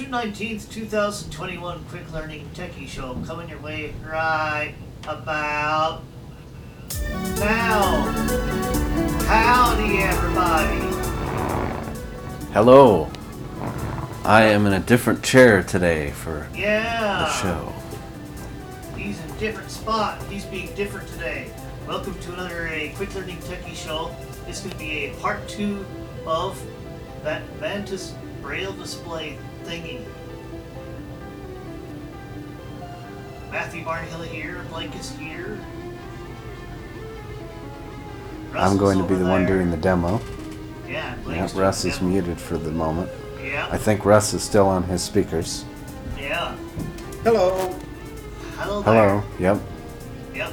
June 19th, 2021 Quick Learning Techie Show coming your way right about now. Howdy, everybody. Hello. I am in a different chair today for Yeah. the show. He's in a different spot. He's being different today. Welcome to another a Quick Learning Techie Show. Going to be a part two of that Mantis Braille display thingy. Matthew Barnhill here. Blake is here. I'm going to be over the one doing the demo. Yeah, Yeah, Blake's doing Russ is demo. muted for the moment. Yeah, I think Russ is still on his speakers. yeah. Hello. Hello there. Hello. Yep. Yep.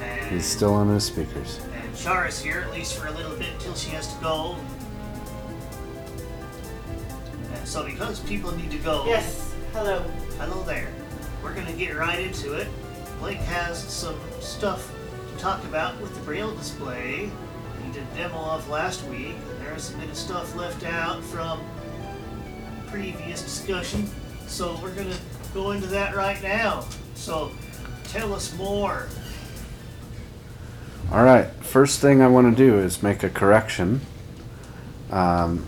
And He's still on his speakers. And Shara's here, at least for a little bit, until she has to go. And so, because people need to go, Yes. Hello. hello there. We're going to get right into it. Blake has some stuff to talk about with the Braille display. He did a demo of last week, and there's a bit of stuff left out from previous discussion. So, we're going to go into that right now. So, tell us more. All right. First thing I want to do is make a correction. Um,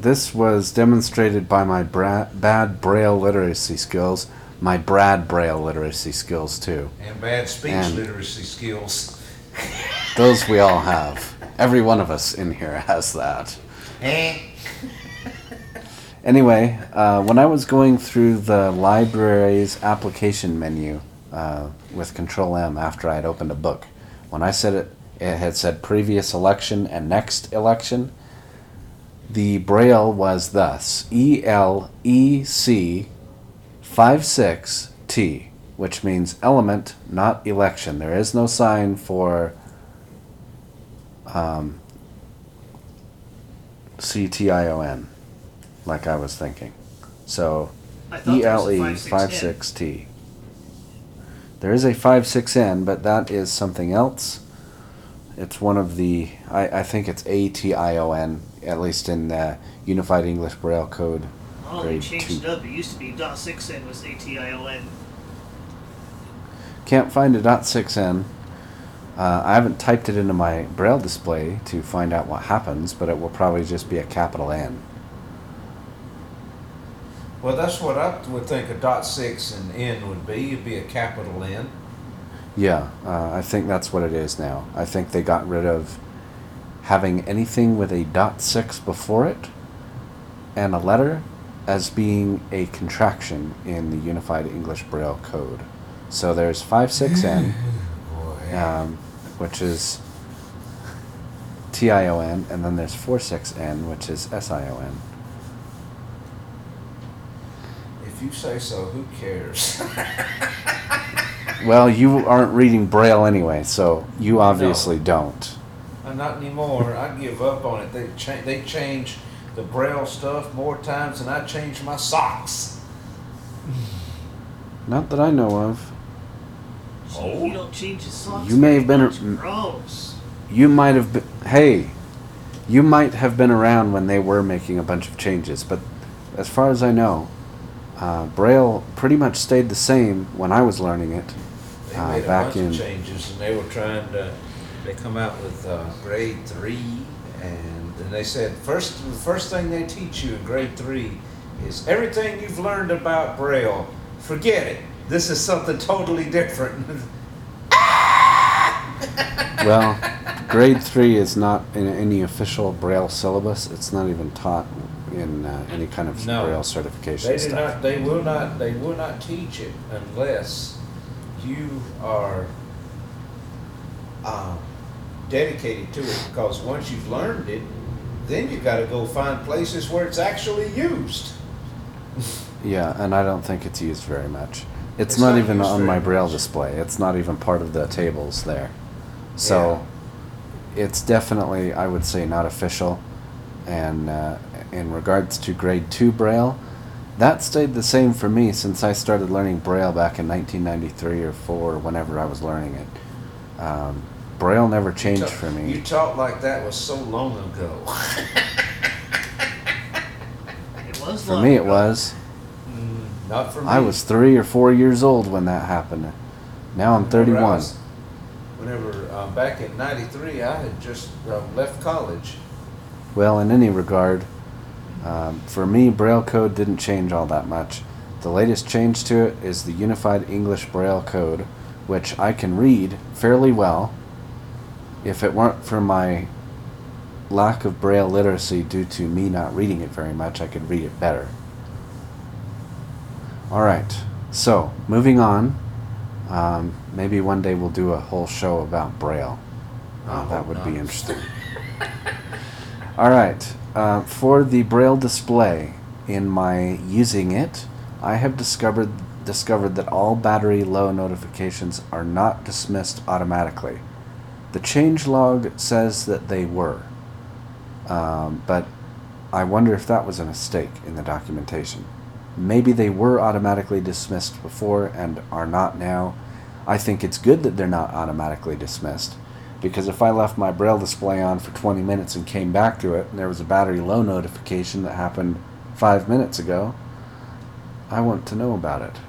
this was demonstrated by my bra- bad Braille literacy skills, my Brad Braille literacy skills too. And bad speech And- literacy skills. Those we all have. Every one of us in here has that. Eh? Anyway, uh, when I was going through the library's application menu uh, with Control M after I had opened a book, when I said it, it had said previous election and next election. The braille was thus E L E C 5 6 T, which means element, not election. There is no sign for um, C T I O N like I was thinking. So I thought E there was L a E 56N. 56 T. There is a 5 6 N, but that is something else. It's one of the, I, I think it's A T I O N, at least in the Unified English Braille Code. Oh, they changed two. it up. It used to be dot six N was A T I O N. Can't find a .6N. Uh, I haven't typed it into my Braille display to find out what happens, but it will probably just be a capital N. Well, that's what I would think a dot six and N would be. It'd be a capital N. Yeah, uh, I think that's what it is now. I think they got rid of having anything with a dot six before it and a letter as being a contraction in the Unified English Braille Code. So there's five six n um, which is TION, and then there's four six n which is SION. if you say so, who cares? Well, you aren't reading Braille anyway, so you obviously don't. Uh, Not anymore. I give up on it. They cha- they change the braille stuff more times than I change my socks. Not that I know of. Oh. You don't change his socks. You may have been a- much. gross. You might have been. Hey, you might have been around when they were making a bunch of changes, but as far as I know, uh, Braille pretty much stayed the same when I was learning it. They Uh, made a back bunch in- of changes, and they were trying to. They come out with uh, grade three, and, and they said first the first thing they teach you in grade three is everything you've learned about Braille. Forget it. This is something totally different. Well, grade three is not in any official Braille syllabus. It's not even taught in uh, any kind of No. Braille certification They do stuff. not. They will not. They will not teach it unless you are um, dedicated to it. Because once you've learned it, then you've got to go find places where it's actually used. Yeah, and I don't think it's used very much. It's, It's not, not even on my Braille much. display. It's not even part of the tables there. So it's definitely, I would say, not official. And uh, in regards to grade two Braille, that stayed the same for me since I started learning Braille back in 1993 or 4, whenever I was learning it. Um, Braille never changed You for me. You talk like that was so long ago. It was For long me, it was. Mm, not for me. I was three or four years old when that happened. Now I'm Whenever 31. was- Whenever, um, back in ninety-three, I had just, uh, left college. Well, in any regard, um, for me, Braille code didn't change all that much. The latest change to it is the Unified English Braille Code, which I can read fairly well. If it weren't for my lack of Braille literacy due to me not reading it very much, I could read it better. All right, so moving on. Um, maybe one day we'll do a whole show about Braille. Uh, that would be interesting. All right. Uh, for the Braille display, in my using it, I have discovered discovered that all battery low notifications are not dismissed automatically. The change log says that they were, um, but I wonder if that was a mistake in the documentation. Maybe they were automatically dismissed before and are not now. I think it's good that they're not automatically dismissed because if I left my braille display on for 20 minutes and came back to it and there was a battery low notification that happened five minutes ago, I want to know about it.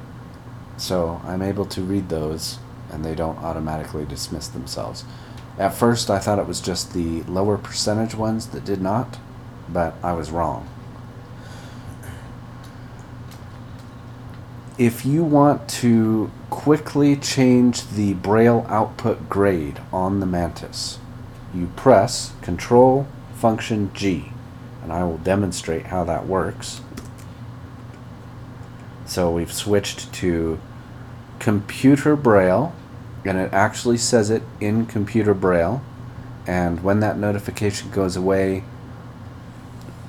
So I'm able to read those and they don't automatically dismiss themselves. At first, I thought it was just the lower percentage ones that did not, but I was wrong. If you want to quickly change the braille output grade on the Mantis, you press Control Function G, and I will demonstrate how that works. So we've switched to computer braille, and it actually says it in computer braille. And when that notification goes away,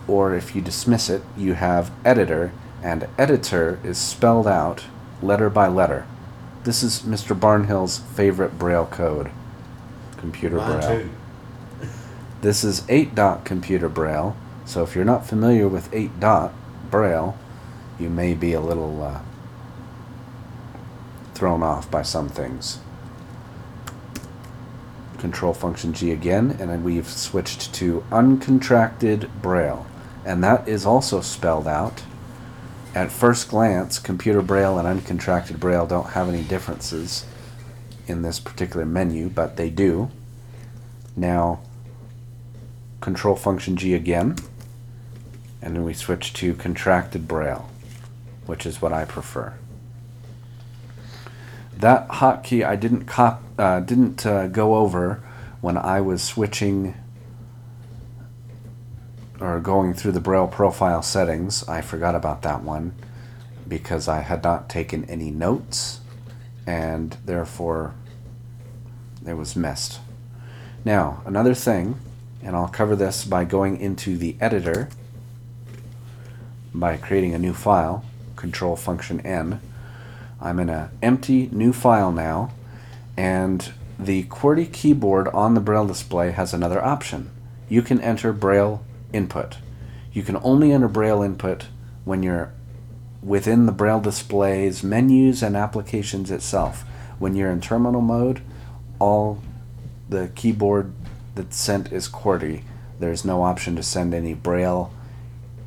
or if you dismiss it, you have editor, and editor is spelled out letter by letter. This is Mr. Barnhill's favorite braille code. Computer Mine braille. too. This is 8 dot computer braille, so if you're not familiar with 8 dot braille, you may be a little uh, thrown off by some things. Control function G again, and then we've switched to uncontracted braille, and that is also spelled out. At first glance, computer braille and uncontracted braille don't have any differences in this particular menu, but they do. Now, control function G again, and then we switch to contracted braille, which is what I prefer. That hotkey I didn't cop, uh, didn't uh, go over when I was switching or going through the braille profile settings. I forgot about that one because I had not taken any notes, and therefore it was missed. Now, another thing, and I'll cover this by going into the editor by creating a new file, control function N. I'm in an empty new file now, and the QWERTY keyboard on the Braille display has another option. You can enter Braille input. You can only enter Braille input when you're within the Braille display's menus and applications itself. When you're in terminal mode, all the keyboard that's sent is QWERTY. There's no option to send any Braille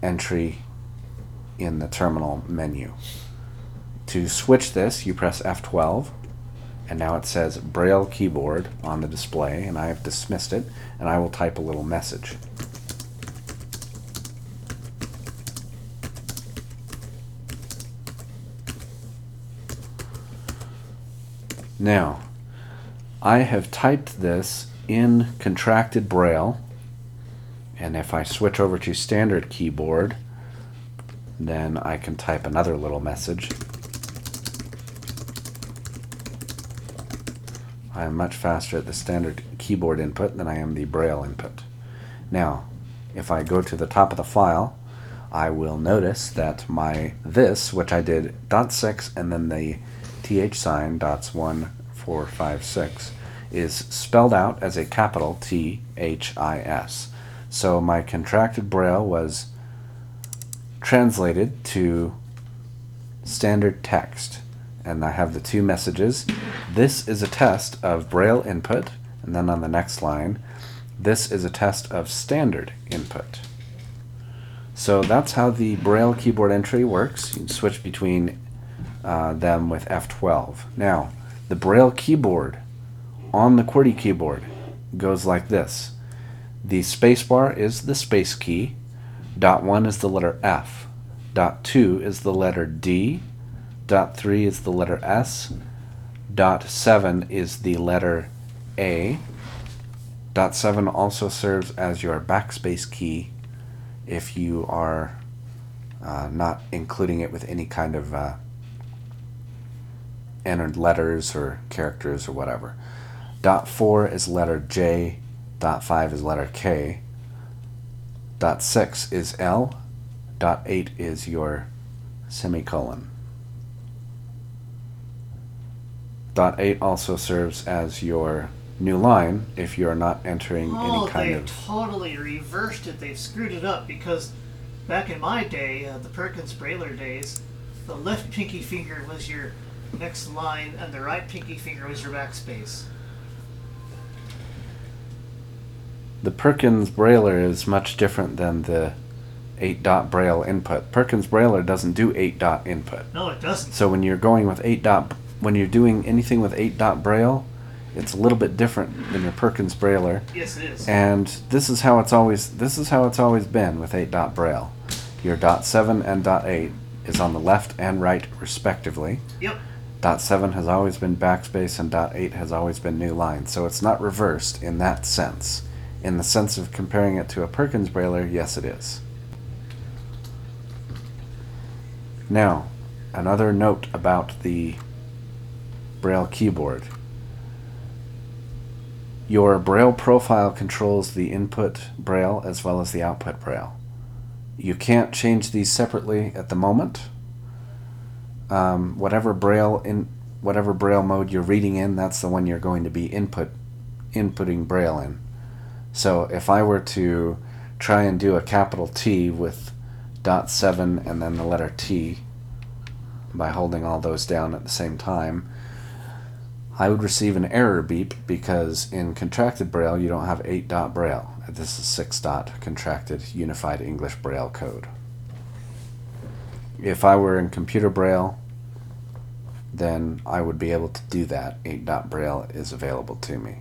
entry in the terminal menu. To switch this, you press F12, and now it says Braille keyboard on the display, and I have dismissed it, and I will type a little message. Now, I have typed this in contracted braille, and if I switch over to standard keyboard, then I can type another little message. I am much faster at the standard keyboard input than I am the braille input. Now, if I go to the top of the file, I will notice that my this, which I did dot six and then the th sign dots one four five six, is spelled out as a capital T H I S. So my contracted braille was translated to standard text. And I have the two messages. This is a test of braille input, and then on the next line, this is a test of standard input. So that's how the Braille keyboard entry works. You switch between uh, them with F12. Now, the Braille keyboard on the QWERTY keyboard goes like this. The spacebar is the space key. Dot 1 is the letter F. Dot 2 is the letter D. Dot 3 is the letter S. Dot 7 is the letter A. Dot 7 also serves as your backspace key if you are uh, not including it with any kind of uh, entered letters or characters or whatever. Dot 4 is letter J. Dot 5 is letter K. Dot 6 is L. Dot 8 is your semicolon. Dot 8 also serves as your new line if you're not entering Oh, any kind they of. totally reversed it. They've screwed it up because back in my day, uh, the Perkins Brailler days, the left pinky finger was your next line and the right pinky finger was your backspace. The Perkins Brailler is much different than the 8 dot Braille input. Perkins Brailler doesn't do 8 dot input. No, it doesn't. So when you're going with 8 dot, when you're doing anything with 8 dot Braille, it's a little bit different than your Perkins Brailler. Yes, it is. And this is how it's always this is how it's always been with 8 dot Braille. Your dot 7 and dot 8 is on the left and right respectively. Yep. Dot 7 has always been backspace and dot 8 has always been new line. So it's not reversed in that sense. In the sense of comparing it to a Perkins Brailler, yes it is. Now, another note about the Braille keyboard. Your Braille profile controls the input Braille as well as the output Braille. You can't change these separately at the moment. Um, whatever Braille in whatever Braille mode you're reading in, that's the one you're going to be input inputting Braille in. So if I were to try and do a capital T with dot seven and then the letter T by holding all those down at the same time, I would receive an error beep because in contracted Braille you don't have 8 dot Braille. This is 6 dot contracted Unified English Braille code. If I were in computer Braille, then I would be able to do that. 8 dot Braille is available to me.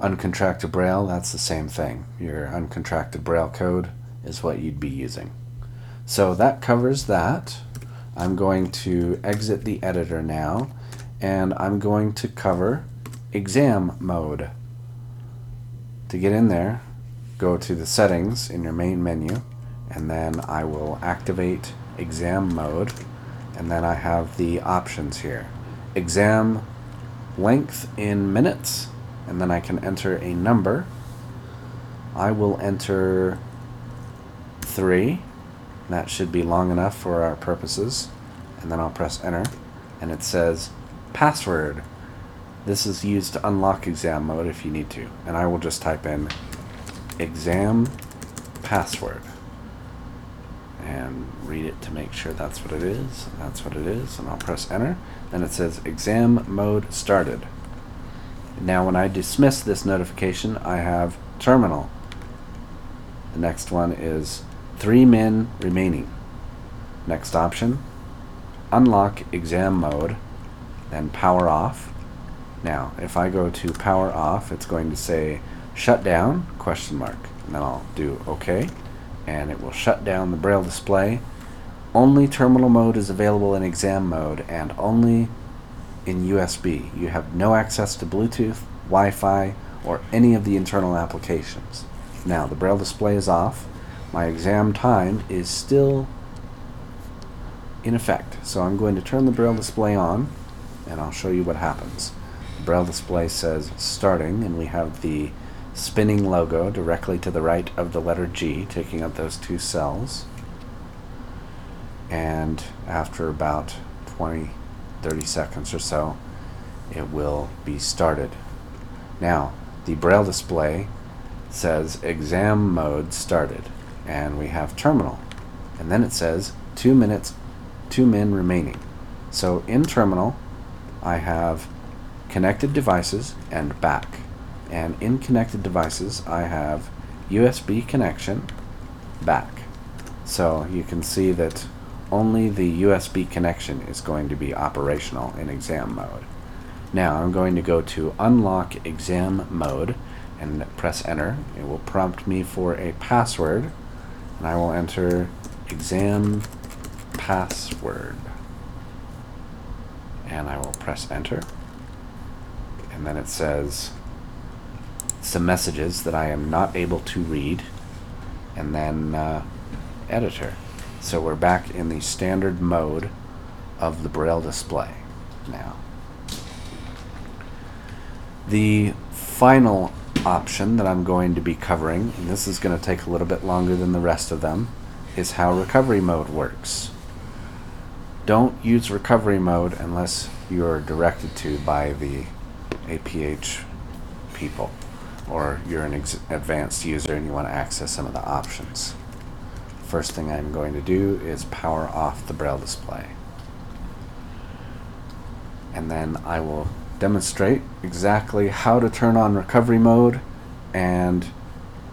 Uncontracted Braille, that's the same thing. Your uncontracted Braille code is what you'd be using. So that covers that. I'm going to exit the editor now and I'm going to cover exam mode. To get in there, go to the settings in your main menu and then I will activate exam mode and then I have the options here. Exam length in minutes and then I can enter a number. I will enter 3 that should be long enough for our purposes. And then I'll press enter. And it says password. This is used to unlock exam mode if you need to. And I will just type in exam password. And read it to make sure that's what it is. That's what it is. And I'll press enter. Then it says exam mode started. Now when I dismiss this notification, I have terminal. The next one is three men remaining. Next option, unlock exam mode, then power off. Now, if I go to power off, it's going to say shut down question mark. And then I'll do OK, and it will shut down the braille display. Only terminal mode is available in exam mode and only in USB. You have no access to Bluetooth, Wi-Fi, or any of the internal applications. Now, the braille display is off my exam time is still in effect. So I'm going to turn the braille display on and I'll show you what happens. The braille display says starting and we have the spinning logo directly to the right of the letter G taking up those two cells. And after about 20 30 seconds or so it will be started. Now, the braille display says exam mode started and we have terminal. And then it says two minutes, two men remaining. So in terminal, I have connected devices and back. And in connected devices, I have USB connection back. So you can see that only the USB connection is going to be operational in exam mode. Now I'm going to go to unlock exam mode and press enter. It will prompt me for a password and I will enter exam password. And I will press enter. And then it says some messages that I am not able to read and then uh, editor. So we're back in the standard mode of the Braille display now. The final option that I'm going to be covering, and this is going to take a little bit longer than the rest of them, is how recovery mode works. Don't use recovery mode unless you're directed to by the APH people or you're an advanced user and you want to access some of the options. First thing I'm going to do is power off the braille display. And then I will demonstrate exactly how to turn on recovery mode and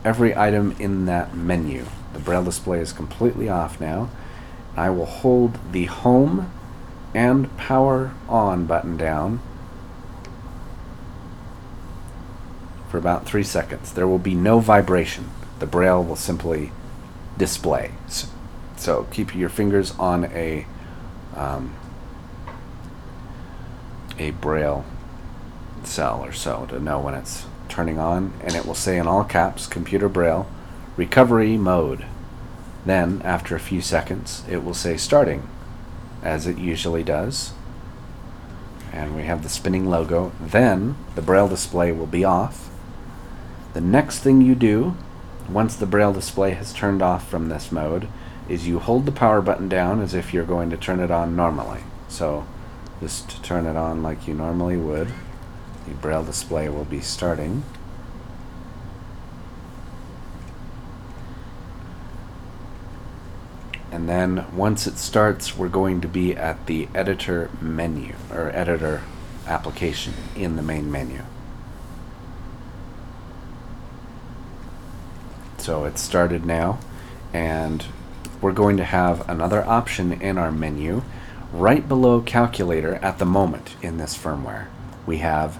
every item in that menu. The braille display is completely off now. I will hold the home and power on button down for about three seconds. There will be no vibration. The braille will simply display. So, so keep your fingers on a um, a braille cell or so to know when it's turning on, and it will say in all caps, computer braille, recovery mode. Then, after a few seconds, it will say starting, as it usually does. And we have the spinning logo. Then, the braille display will be off. The next thing you do, once the braille display has turned off from this mode, is you hold the power button down as if you're going to turn it on normally. So, just to turn it on like you normally would. The braille display will be starting. And then once it starts, we're going to be at the editor menu or editor application in the main menu. So it's started now, and we're going to have another option in our menu right below calculator at the moment in this firmware. We have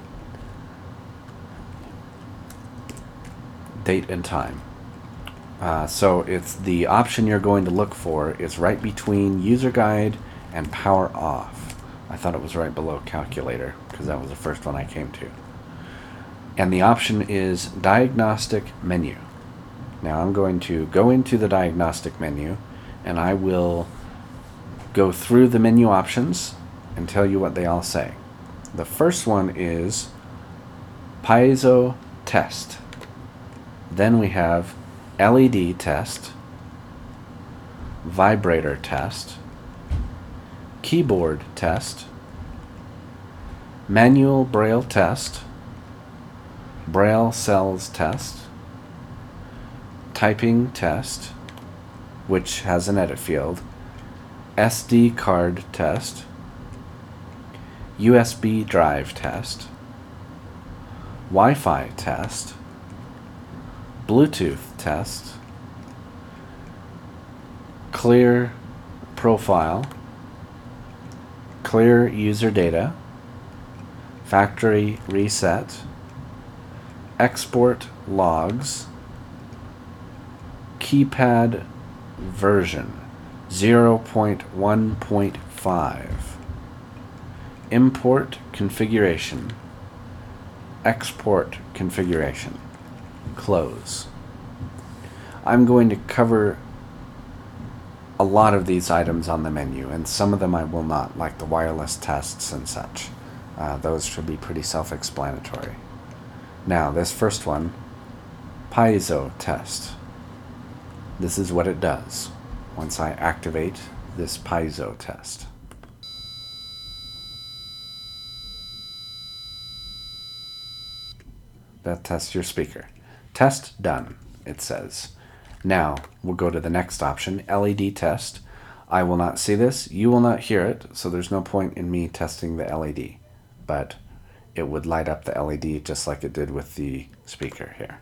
date and time. Uh, so it's the option you're going to look for is right between user guide and power off. I thought it was right below calculator because that was the first one I came to. And the option is diagnostic menu. Now I'm going to go into the diagnostic menu and I will go through the menu options and tell you what they all say. The first one is piezo test. Then we have LED test, vibrator test, keyboard test, manual braille test, braille cells test, typing test, which has an edit field, SD card test, USB drive test, Wi Fi test, Bluetooth test, clear profile, clear user data, factory reset, export logs, keypad version 0.1.5, import configuration, export configuration close. I'm going to cover a lot of these items on the menu, and some of them I will not, like the wireless tests and such. Uh, those should be pretty self explanatory. Now, this first one piezo test. This is what it does once I activate this piezo test. That tests your speaker. Test done, it says. Now we'll go to the next option LED test. I will not see this, you will not hear it, so there's no point in me testing the LED. But it would light up the LED just like it did with the speaker here.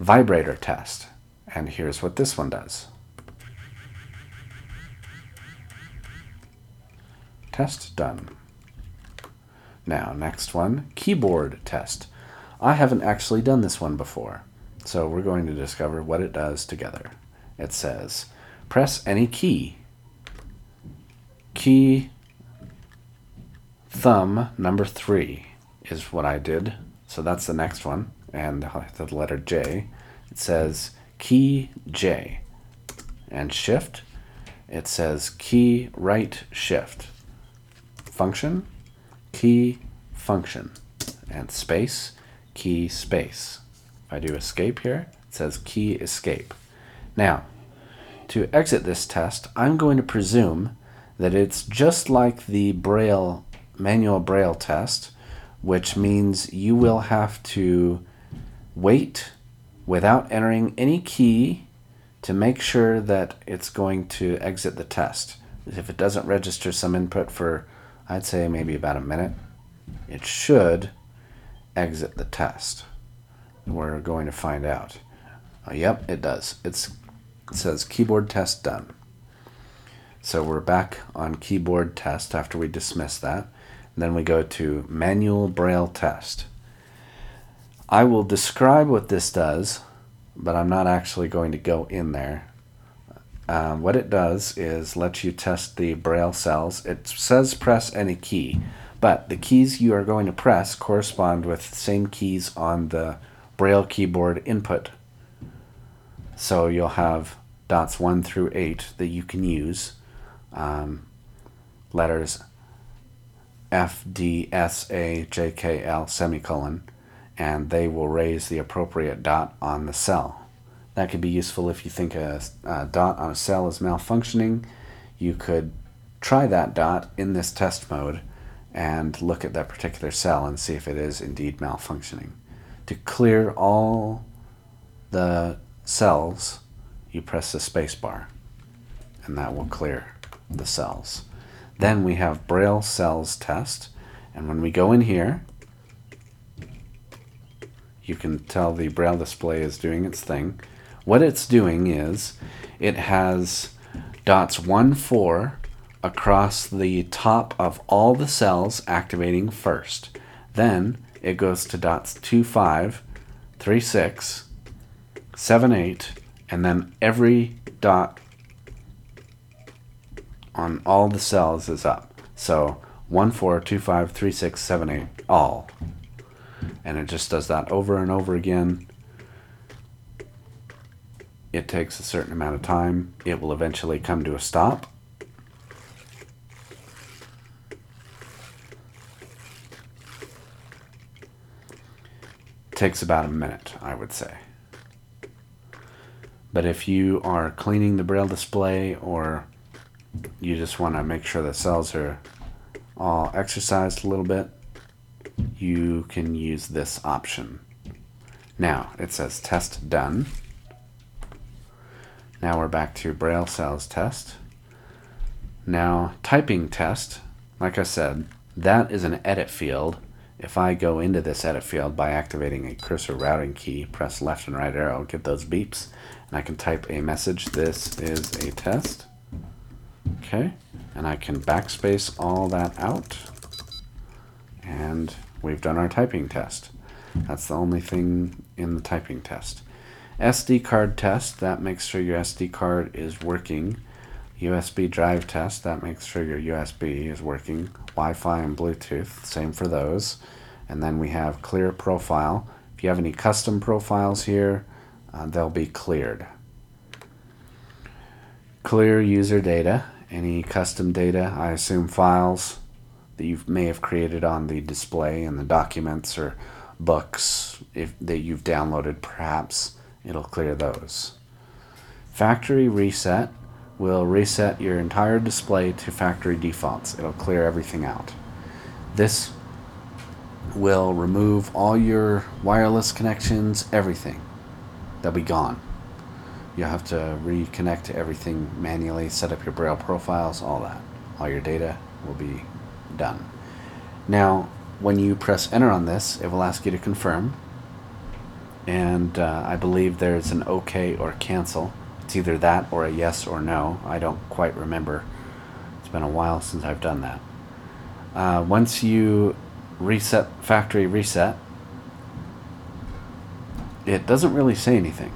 Vibrator test. And here's what this one does. Test done. Now, next one, keyboard test. I haven't actually done this one before, so we're going to discover what it does together. It says, press any key. Key thumb number three is what I did. So that's the next one, and the letter J. It says key J. And shift, it says key right shift function, key function, and space, key space. If I do escape here, it says key escape. Now, to exit this test, I'm going to presume that it's just like the Braille manual Braille test, which means you will have to wait without entering any key to make sure that it's going to exit the test. If it doesn't register some input for I'd say maybe about a minute. It should exit the test. We're going to find out. Uh, yep, it does. It's, it says keyboard test done. So we're back on keyboard test after we dismiss that. And then we go to manual braille test. I will describe what this does, but I'm not actually going to go in there um, what it does is let you test the braille cells. It says press any key, but the keys you are going to press correspond with the same keys on the braille keyboard input. So you'll have dots 1 through 8 that you can use. Um, letters F, D, S, A, J, K, L, semicolon, and they will raise the appropriate dot on the cell. That could be useful if you think a, a dot on a cell is malfunctioning. You could try that dot in this test mode and look at that particular cell and see if it is indeed malfunctioning. To clear all the cells, you press the spacebar and that will clear the cells. Then we have Braille cells test and when we go in here you can tell the Braille display is doing its thing. What it's doing is it has dots 1, 4 across the top of all the cells activating first. Then it goes to dots 2, 5, 3, 6, 7, 8, and then every dot on all the cells is up. So 1, 4, 2, 5, 3, 6, 7, 8, all. And it just does that over and over again it takes a certain amount of time. It will eventually come to a stop. Takes about a minute, I would say. But if you are cleaning the braille display or you just want to make sure the cells are all exercised a little bit, you can use this option. Now, it says test done. Now we're back to Braille cells test. Now, typing test, like I said, that is an edit field. If I go into this edit field by activating a cursor routing key, press left and right arrow, get those beeps, and I can type a message, this is a test. Okay, and I can backspace all that out. And we've done our typing test. That's the only thing in the typing test. SD card test, that makes sure your SD card is working. USB drive test, that makes sure your USB is working. Wi-Fi and Bluetooth, same for those. And then we have clear profile. If you have any custom profiles here, uh, they'll be cleared. Clear user data, any custom data, I assume files that you may have created on the display and the documents or books if that you've downloaded perhaps it'll clear those. Factory reset will reset your entire display to factory defaults. It'll clear everything out. This will remove all your wireless connections, everything. They'll be gone. You'll have to reconnect everything manually, set up your Braille profiles, all that. All your data will be done. Now, when you press enter on this, it will ask you to confirm and uh, I believe there's an OK or cancel. It's either that or a yes or no. I don't quite remember. It's been a while since I've done that. Uh, once you reset factory reset, it doesn't really say anything,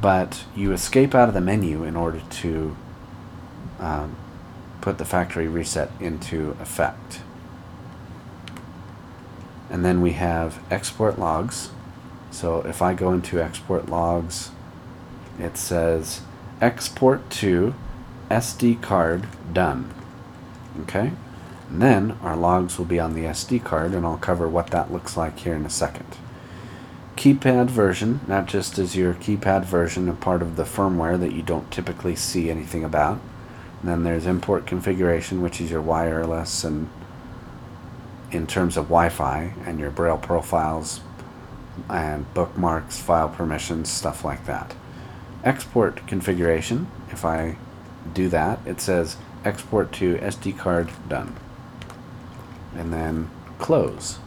but you escape out of the menu in order to um, put the factory reset into effect. And then we have export logs. So if I go into export logs, it says export to SD card done. Okay? And then our logs will be on the SD card, and I'll cover what that looks like here in a second. Keypad version, not just as your keypad version, a part of the firmware that you don't typically see anything about. And then there's import configuration, which is your wireless and in terms of Wi-Fi and your Braille profiles and bookmarks, file permissions, stuff like that. Export configuration, if I do that, it says export to SD card done. And then close.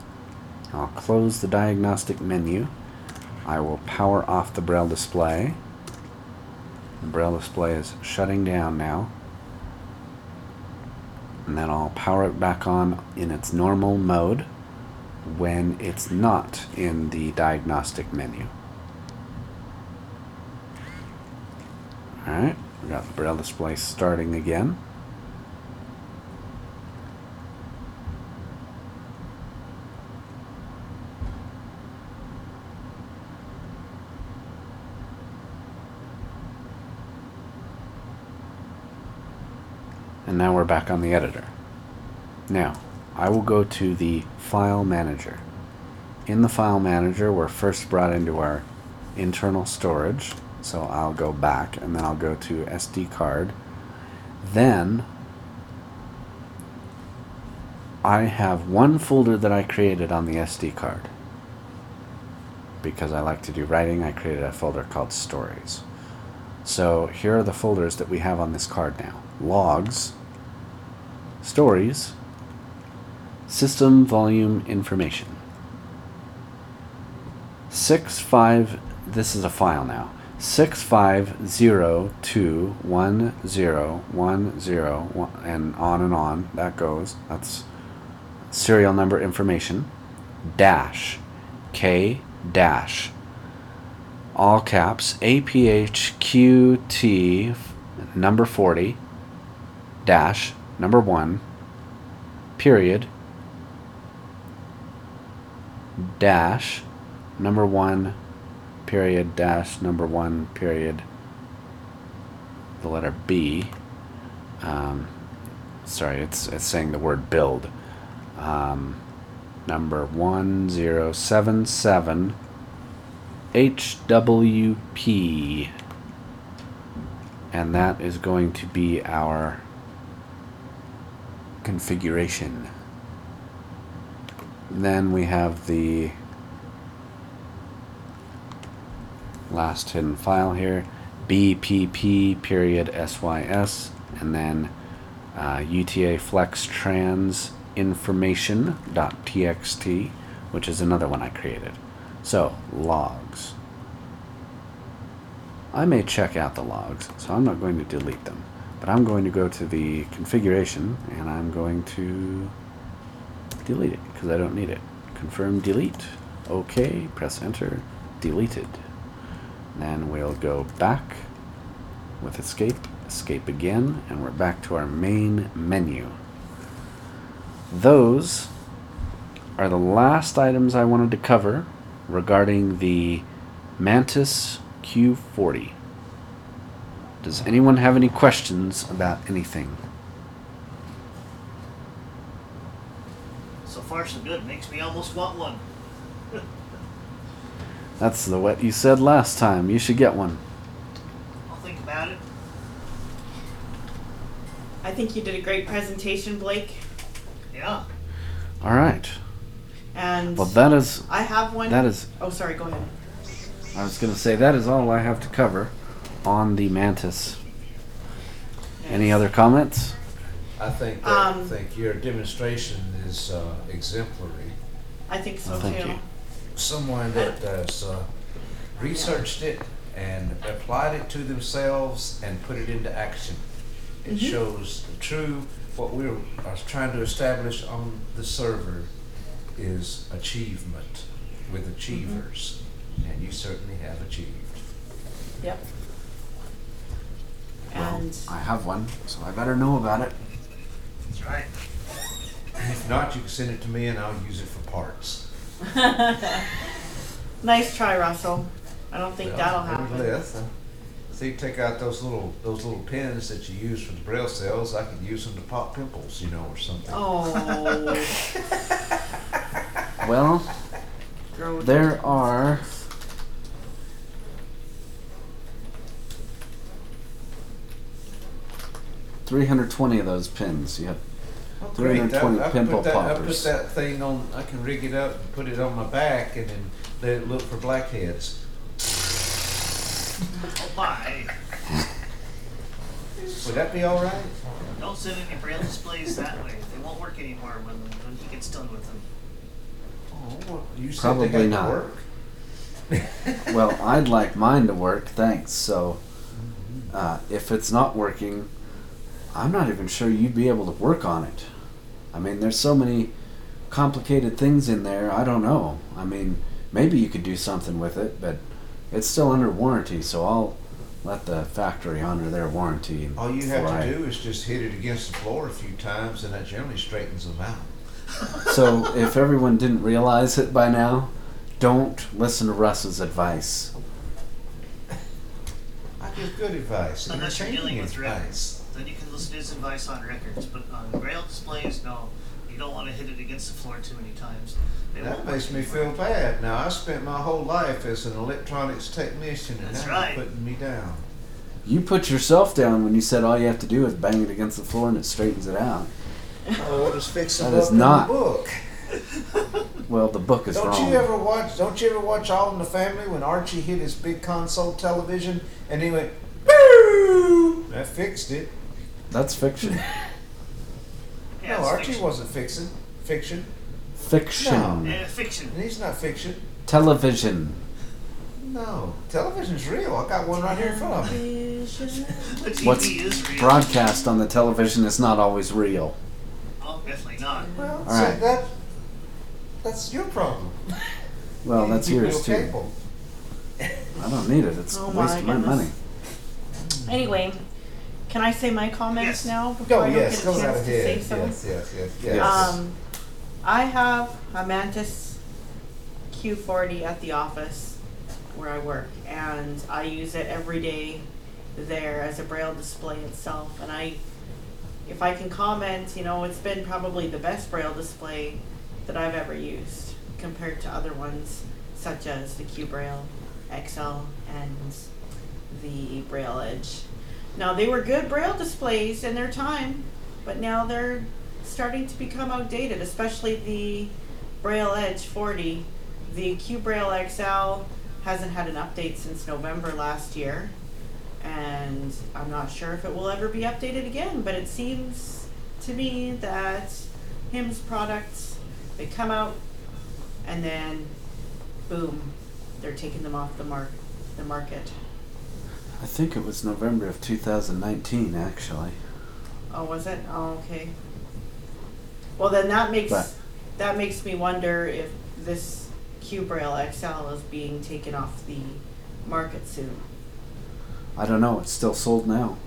I'll close the diagnostic menu. I will power off the Braille display. The Braille display is shutting down now and then I'll power it back on in its normal mode when it's not in the diagnostic menu. Alright, we got the braille display starting again. And now we're back on the editor. Now, I will go to the File Manager. In the File Manager, we're first brought into our internal storage. So I'll go back and then I'll go to SD card. Then I have one folder that I created on the SD card. Because I like to do writing, I created a folder called Stories. So here are the folders that we have on this card now logs, stories, system volume information. Six five. This is a file now. Six five zero two one zero one zero one, and on and on. That goes. That's serial number information. Dash, K dash. All caps. A P H Q T number forty. Dash number one. Period dash number one period dash number one period the letter B. Um, sorry, it's it's saying the word build. Um, number one zero seven seven HWP, and that is going to be our configuration. Then we have the last hidden file here, BPP period SYS, and then uh, UTA flex trans information.txt, which is another one I created. So, logs. I may check out the logs, so I'm not going to delete them. But I'm going to go to the configuration and I'm going to delete it because I don't need it. Confirm delete. OK, press enter, deleted. Then we'll go back with escape, escape again, and we're back to our main menu. Those are the last items I wanted to cover regarding the Mantis Q40. Does anyone have any questions about anything? So far, so good. Makes me almost want one. That's the what you said last time. You should get one. I'll think about it. I think you did a great presentation, Blake. Yeah. All right. And Well, that is I have one. that is. Oh, sorry. Go ahead. I was going to say that is all I have to cover on the mantis. Any other comments? I think that, Um, I think your demonstration is uh, exemplary. I think so Well, thank too. you. Someone that has uh, researched it and applied it to themselves and put it into action. It Mhm. shows the true what we are trying to establish on the server is achievement with achievers, and you certainly have achieved. Yep. Well, And I have one, so I better know about it. That's right. If not, you can send it to me and I'll use it for parts. nice try, Russell. I don't think Well, that'll happen. nevertheless, See, take out those little those little pins that you use for the braille cells. I could use them to pop pimples, you know, or something. Oh, Well, grow there are three hundred twenty of those pins. You have Oh, great. That- 320 I can pimple put that, I poppers. put that thing on. I can rig it up and put it on my back, and then let it look for blackheads. Oh my. Would that be all right? Don't send any braille displays that way. They won't work anymore when, when he gets done with them. Oh, well, you said Probably they got not. to work. well, I'd like mine to work. Thanks. So, uh, if it's not working, I'm not even sure you'd be able to work on it. I mean, there's so many complicated things in there. I don't know. I mean, maybe you could do something with it, but it's still under warranty. So I'll let the factory honor their warranty. All you have to I- do is just hit it against the floor a few times, and that generally straightens them out. So, if everyone didn't realize it by now, don't listen to Russ's advice. I give good advice. Unless you're entertaining dealing with advice. Records, then you can listen to his advice on records. But on braille displays, no. You don't want to hit it against the floor too many times. They That won't makes work me anymore. feel bad. Now I spent my whole life as an electronics technician, and That's now right. you're putting me down. You put yourself down when you said all you have to do is bang it against the floor and it straightens it out. Oh, what is fix That them is up in not- the book? Well, the book is Don't wrong. you ever watch? Don't you ever watch All in the Family when Archie hit his big console television and he went, Boo! That fixed it. That's fiction. Yeah, no, it's Archie fiction. wasn't fixing fiction, Fiction. Yeah, fiction. and he's not fiction. Television. No, television's real. I got one right here in front of me. The TV What's is real. broadcast on the television is not always real. Oh, definitely not. Well, All so right. that that's your problem. Well, that's You yours too. capable. I don't need it. It's Oh a my waste of my goodness. money. Hmm. Anyway, can I say my comments Yes. now before Go, I don't yes, get a go right chance to say ahead. so? Yes, yes, yes, yes. Yes. Um, I have a Mantis Q40 at the office where I work, and I use it every day there as a braille display itself. And I, if I can comment, you know, it's been probably the best braille display that I've ever used compared to other ones such as the Q Braille XL and the Braille Edge. Now they were good braille displays in their time, but now they're starting to become outdated, especially the Braille Edge 40. The Q Braille XL hasn't had an update since November last year, and I'm not sure if it will ever be updated again, but it seems to me that HIMS products, they come out and then boom, they're taking them off the mark the market. I think it was November of 2019, actually. Oh, was it? Oh, okay. Well, then that makes But- that makes me wonder if this Q Braille XL is being taken off the market soon. I don't know. It's still sold now.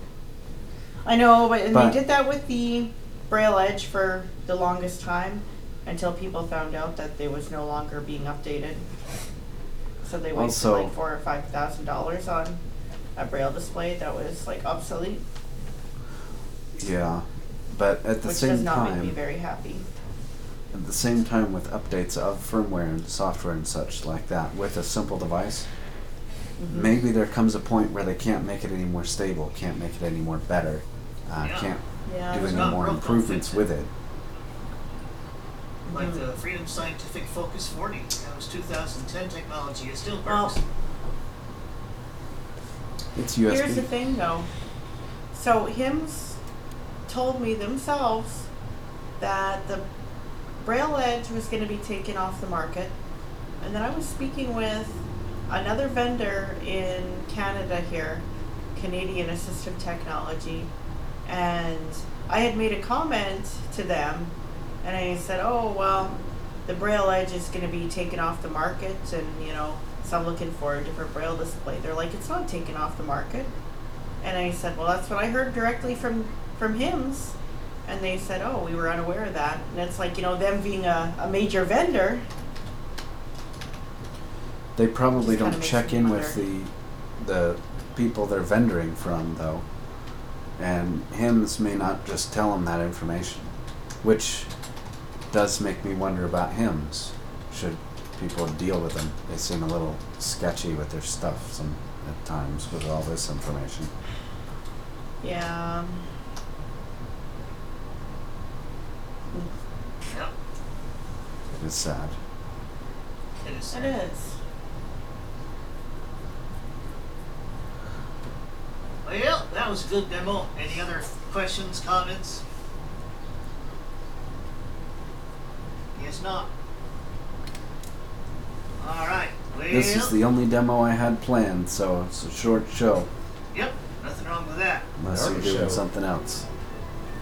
I know, but and But- they did that with the Braille Edge for the longest time until people found out that they was no longer being updated. So they wasted Also- like four or five thousand dollars on a Braille display that was like obsolete, Yeah. But at the which same does not make me time, very happy. at the same time with updates of firmware and software and such like that with a simple device, Mhm. maybe there comes a point where they can't make it any more stable, can't make it any more better, uh, Yeah. can't Yeah, do it's any not more broke, don't improvements fix it. with it. Like the Freedom Scientific Focus 40. That was 2010 technology. It still Well, works. It's USB. Here's the thing though. So Hims told me themselves that the Braille Edge was going to be taken off the market. And then I was speaking with another vendor in Canada here, Canadian Assistive Technology, and I had made a comment to them, and I said, "Oh well, the Braille Edge is going to be taken off the market, and you know, so I'm looking for a different Braille display." They're like, "It's not taken off the market," and I said, "Well, that's what I heard directly from from HIMS." And they said, "Oh, we were unaware of that." And it's like you know, them being a, a major vendor, They probably Just kinda don't makes check me in with the the people they're vendoring from though, and HIMS may not just tell them that information, which does make me wonder about HIMS. Should people deal with them? They seem a little sketchy with their stuff some at times with all this information. yeah. Yep. It is sad. It is. It is. Well, that was a good demo. Any other questions, comments? Guess not. All right. Well, This is the only demo I had planned, so it's a short show yep. Nothing wrong with that. unless you're Dark doing show. something else.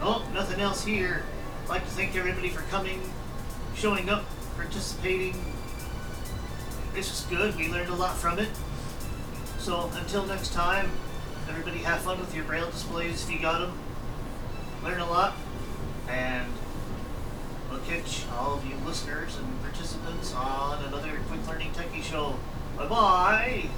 Oh, nothing else here. I'd like to thank everybody for coming, showing up, participating. This was good. We learned a lot from it. So until next time, everybody have fun with your braille displays if you got them. Learn a lot, and we'll catch all of you listeners and participants on another Quick Learning Techie Show. Bye bye.